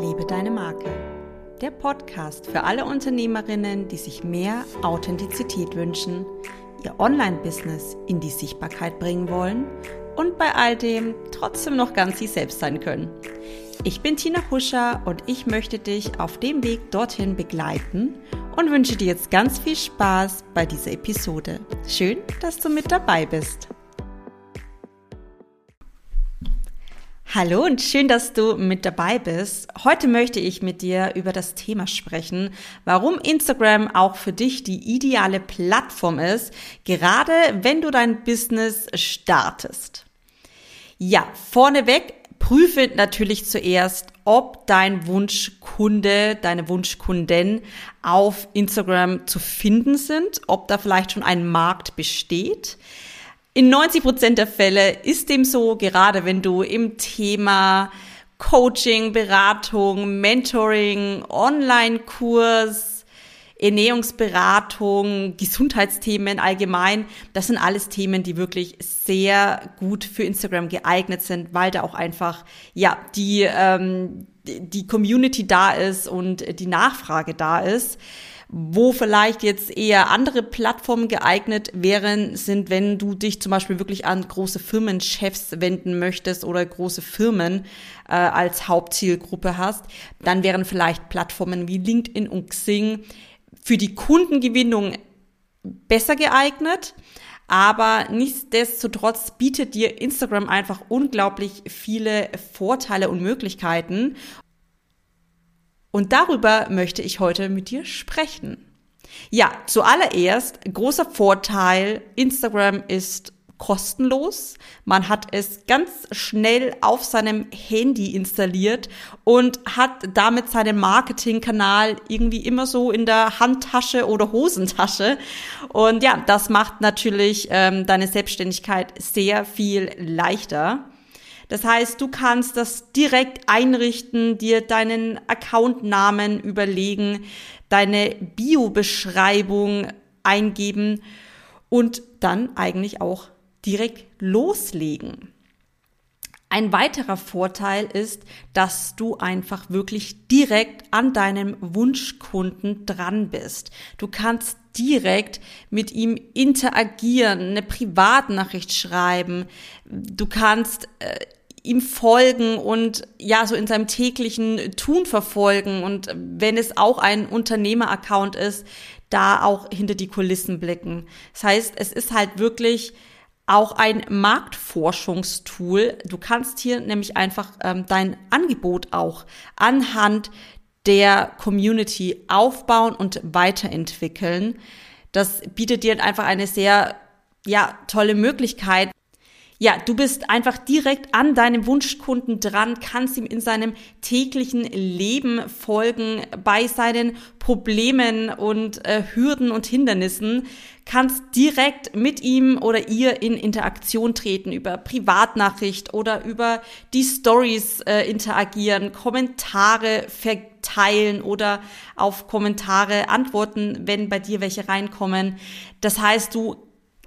Liebe deine Marke. Der Podcast für alle Unternehmerinnen, die sich mehr Authentizität wünschen, ihr Online-Business in die Sichtbarkeit bringen wollen und bei all dem trotzdem noch ganz sie selbst sein können. Ich bin Tina Huscher und ich möchte dich auf dem Weg dorthin begleiten und wünsche dir jetzt ganz viel Spaß bei dieser Episode. Schön, dass du mit dabei bist. Hallo und schön, dass du mit dabei bist. Heute möchte ich mit dir über das Thema sprechen, warum Instagram auch für dich die ideale Plattform ist, gerade wenn du dein Business startest. Ja, vorneweg prüfe natürlich zuerst, ob dein Wunschkunde, deine Wunschkundin auf Instagram zu finden sind, ob da vielleicht schon ein Markt besteht. In 90 Prozent der Fälle ist dem so, gerade wenn du im Thema Coaching, Beratung, Mentoring, Online-Kurs, Ernährungsberatung, Gesundheitsthemen allgemein, das sind alles Themen, die wirklich sehr gut für Instagram geeignet sind, weil da auch einfach ja die ähm, die Community da ist und die Nachfrage da ist wo vielleicht jetzt eher andere Plattformen geeignet wären, sind, wenn du dich zum Beispiel wirklich an große Firmenchefs wenden möchtest oder große Firmen äh, als Hauptzielgruppe hast, dann wären vielleicht Plattformen wie LinkedIn und Xing für die Kundengewinnung besser geeignet. Aber nichtsdestotrotz bietet dir Instagram einfach unglaublich viele Vorteile und Möglichkeiten. Und darüber möchte ich heute mit dir sprechen. Ja, zuallererst großer Vorteil, Instagram ist kostenlos. Man hat es ganz schnell auf seinem Handy installiert und hat damit seinen Marketingkanal irgendwie immer so in der Handtasche oder Hosentasche. Und ja, das macht natürlich ähm, deine Selbstständigkeit sehr viel leichter. Das heißt, du kannst das direkt einrichten, dir deinen Accountnamen überlegen, deine Bio-Beschreibung eingeben und dann eigentlich auch direkt loslegen. Ein weiterer Vorteil ist, dass du einfach wirklich direkt an deinem Wunschkunden dran bist. Du kannst direkt mit ihm interagieren, eine Privatnachricht schreiben. Du kannst äh, ihm folgen und ja, so in seinem täglichen Tun verfolgen und wenn es auch ein Unternehmer-Account ist, da auch hinter die Kulissen blicken. Das heißt, es ist halt wirklich auch ein Marktforschungstool. Du kannst hier nämlich einfach ähm, dein Angebot auch anhand der Community aufbauen und weiterentwickeln. Das bietet dir einfach eine sehr ja, tolle Möglichkeit, ja, du bist einfach direkt an deinem Wunschkunden dran, kannst ihm in seinem täglichen Leben folgen, bei seinen Problemen und äh, Hürden und Hindernissen, kannst direkt mit ihm oder ihr in Interaktion treten, über Privatnachricht oder über die Stories äh, interagieren, Kommentare verteilen oder auf Kommentare antworten, wenn bei dir welche reinkommen. Das heißt, du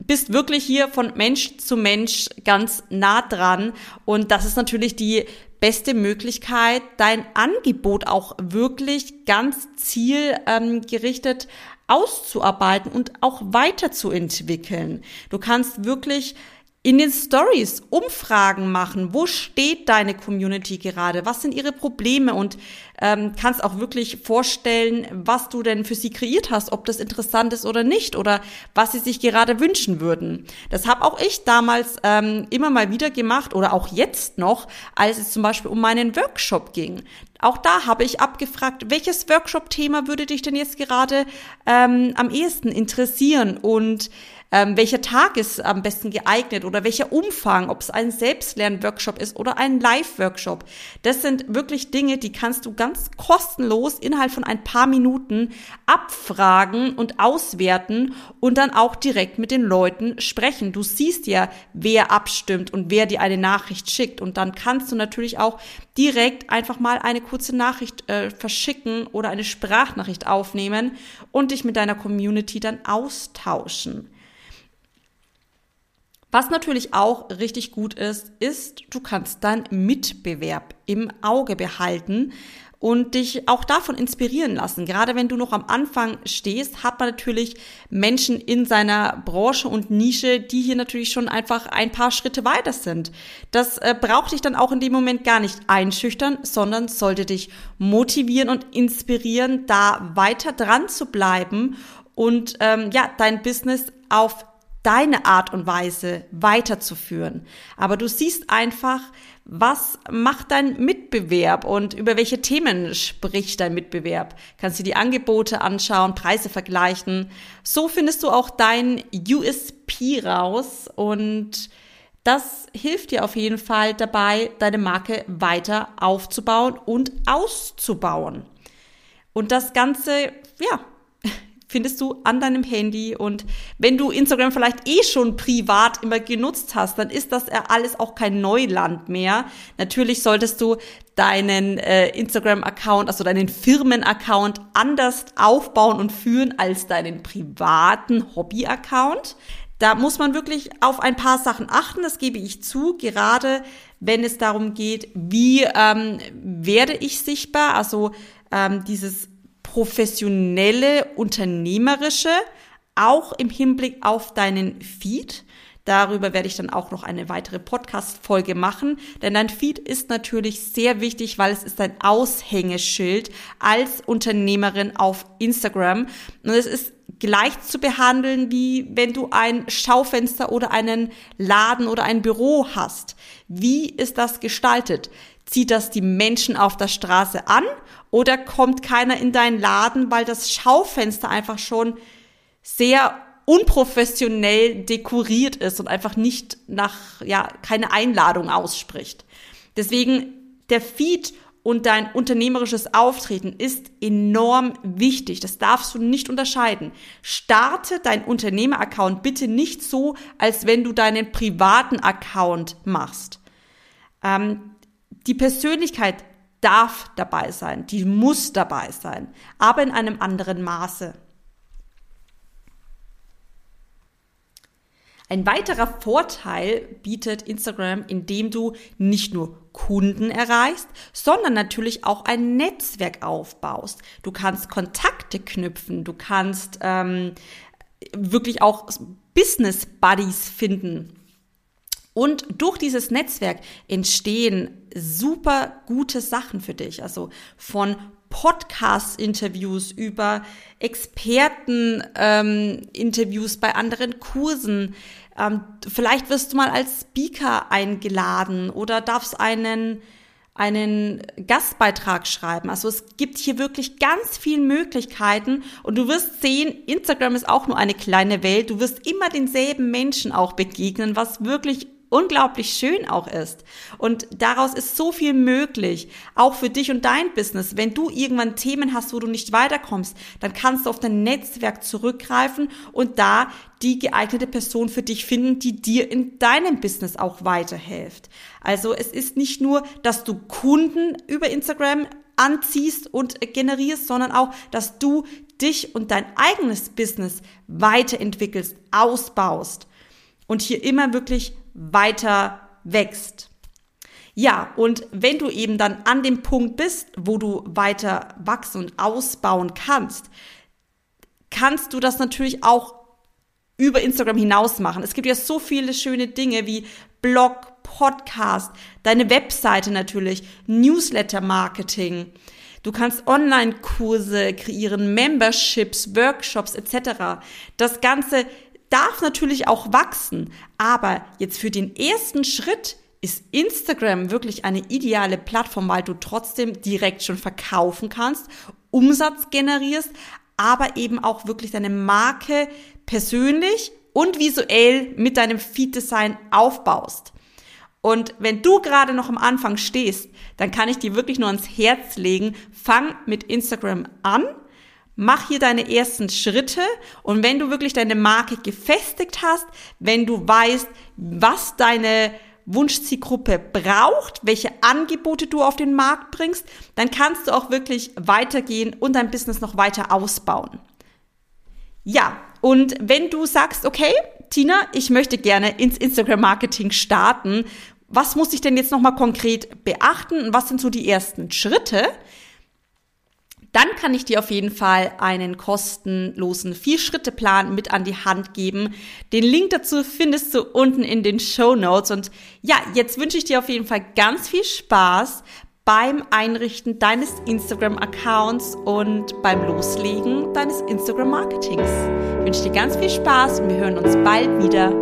bist wirklich hier von Mensch zu Mensch ganz nah dran. Und das ist natürlich die beste Möglichkeit, dein Angebot auch wirklich ganz zielgerichtet auszuarbeiten und auch weiterzuentwickeln. Du kannst wirklich in den Stories Umfragen machen. Wo steht deine Community gerade? Was sind ihre Probleme? Und ähm, kannst auch wirklich vorstellen, was du denn für sie kreiert hast, ob das interessant ist oder nicht oder was sie sich gerade wünschen würden. Das habe auch ich damals ähm, immer mal wieder gemacht oder auch jetzt noch, als es zum Beispiel um meinen Workshop ging. Auch da habe ich abgefragt, welches Workshop-Thema würde dich denn jetzt gerade ähm, am ehesten interessieren und ähm, welcher Tag ist am besten geeignet oder welcher Umfang, ob es ein Selbstlernworkshop ist oder ein Live-Workshop. Das sind wirklich Dinge, die kannst du ganz kostenlos innerhalb von ein paar Minuten abfragen und auswerten und dann auch direkt mit den Leuten sprechen. Du siehst ja, wer abstimmt und wer dir eine Nachricht schickt und dann kannst du natürlich auch direkt einfach mal eine kurze Nachricht äh, verschicken oder eine Sprachnachricht aufnehmen und dich mit deiner Community dann austauschen. Was natürlich auch richtig gut ist, ist, du kannst deinen Mitbewerb im Auge behalten und dich auch davon inspirieren lassen. Gerade wenn du noch am Anfang stehst, hat man natürlich Menschen in seiner Branche und Nische, die hier natürlich schon einfach ein paar Schritte weiter sind. Das äh, braucht dich dann auch in dem Moment gar nicht einschüchtern, sondern sollte dich motivieren und inspirieren, da weiter dran zu bleiben und ähm, ja, dein Business auf deine Art und Weise weiterzuführen. Aber du siehst einfach, was macht dein Mitbewerb und über welche Themen spricht dein Mitbewerb? Kannst du die Angebote anschauen, Preise vergleichen. So findest du auch dein USP raus und das hilft dir auf jeden Fall dabei, deine Marke weiter aufzubauen und auszubauen. Und das Ganze, ja, findest du an deinem Handy. Und wenn du Instagram vielleicht eh schon privat immer genutzt hast, dann ist das alles auch kein Neuland mehr. Natürlich solltest du deinen äh, Instagram-Account, also deinen Firmen-Account anders aufbauen und führen als deinen privaten Hobby-Account. Da muss man wirklich auf ein paar Sachen achten, das gebe ich zu, gerade wenn es darum geht, wie ähm, werde ich sichtbar, also ähm, dieses professionelle, unternehmerische, auch im Hinblick auf deinen Feed. Darüber werde ich dann auch noch eine weitere Podcast-Folge machen, denn dein Feed ist natürlich sehr wichtig, weil es ist ein Aushängeschild als Unternehmerin auf Instagram und es ist gleich zu behandeln, wie wenn du ein Schaufenster oder einen Laden oder ein Büro hast. Wie ist das gestaltet? Zieht das die Menschen auf der Straße an oder kommt keiner in deinen Laden, weil das Schaufenster einfach schon sehr unprofessionell dekoriert ist und einfach nicht nach, ja, keine Einladung ausspricht. Deswegen der Feed und dein unternehmerisches Auftreten ist enorm wichtig. Das darfst du nicht unterscheiden. Starte dein Unternehmeraccount bitte nicht so, als wenn du deinen privaten Account machst. Ähm, die Persönlichkeit darf dabei sein, die muss dabei sein, aber in einem anderen Maße. Ein weiterer Vorteil bietet Instagram, indem du nicht nur Kunden erreichst, sondern natürlich auch ein Netzwerk aufbaust. Du kannst Kontakte knüpfen, du kannst ähm, wirklich auch Business Buddies finden. Und durch dieses Netzwerk entstehen super gute Sachen für dich. Also von Podcast-Interviews über Experten-Interviews ähm, bei anderen Kursen. Ähm, vielleicht wirst du mal als Speaker eingeladen oder darfst einen einen Gastbeitrag schreiben. Also es gibt hier wirklich ganz viele Möglichkeiten und du wirst sehen, Instagram ist auch nur eine kleine Welt. Du wirst immer denselben Menschen auch begegnen, was wirklich unglaublich schön auch ist. Und daraus ist so viel möglich, auch für dich und dein Business. Wenn du irgendwann Themen hast, wo du nicht weiterkommst, dann kannst du auf dein Netzwerk zurückgreifen und da die geeignete Person für dich finden, die dir in deinem Business auch weiterhilft. Also es ist nicht nur, dass du Kunden über Instagram anziehst und generierst, sondern auch, dass du dich und dein eigenes Business weiterentwickelst, ausbaust und hier immer wirklich weiter wächst. Ja, und wenn du eben dann an dem Punkt bist, wo du weiter wachsen und ausbauen kannst, kannst du das natürlich auch über Instagram hinaus machen. Es gibt ja so viele schöne Dinge wie Blog, Podcast, deine Webseite natürlich, Newsletter-Marketing. Du kannst Online-Kurse kreieren, Memberships, Workshops etc. Das Ganze darf natürlich auch wachsen, aber jetzt für den ersten Schritt ist Instagram wirklich eine ideale Plattform, weil du trotzdem direkt schon verkaufen kannst, Umsatz generierst, aber eben auch wirklich deine Marke persönlich und visuell mit deinem Feed-Design aufbaust. Und wenn du gerade noch am Anfang stehst, dann kann ich dir wirklich nur ans Herz legen, fang mit Instagram an Mach hier deine ersten Schritte und wenn du wirklich deine Marke gefestigt hast, wenn du weißt, was deine Wunschzielgruppe braucht, welche Angebote du auf den Markt bringst, dann kannst du auch wirklich weitergehen und dein Business noch weiter ausbauen. Ja, und wenn du sagst, okay, Tina, ich möchte gerne ins Instagram-Marketing starten. Was muss ich denn jetzt nochmal konkret beachten? Was sind so die ersten Schritte? Dann kann ich dir auf jeden Fall einen kostenlosen Vier-Schritte-Plan mit an die Hand geben. Den Link dazu findest du unten in den Show Notes. Und ja, jetzt wünsche ich dir auf jeden Fall ganz viel Spaß beim Einrichten deines Instagram-Accounts und beim Loslegen deines Instagram-Marketings. Ich wünsche dir ganz viel Spaß und wir hören uns bald wieder.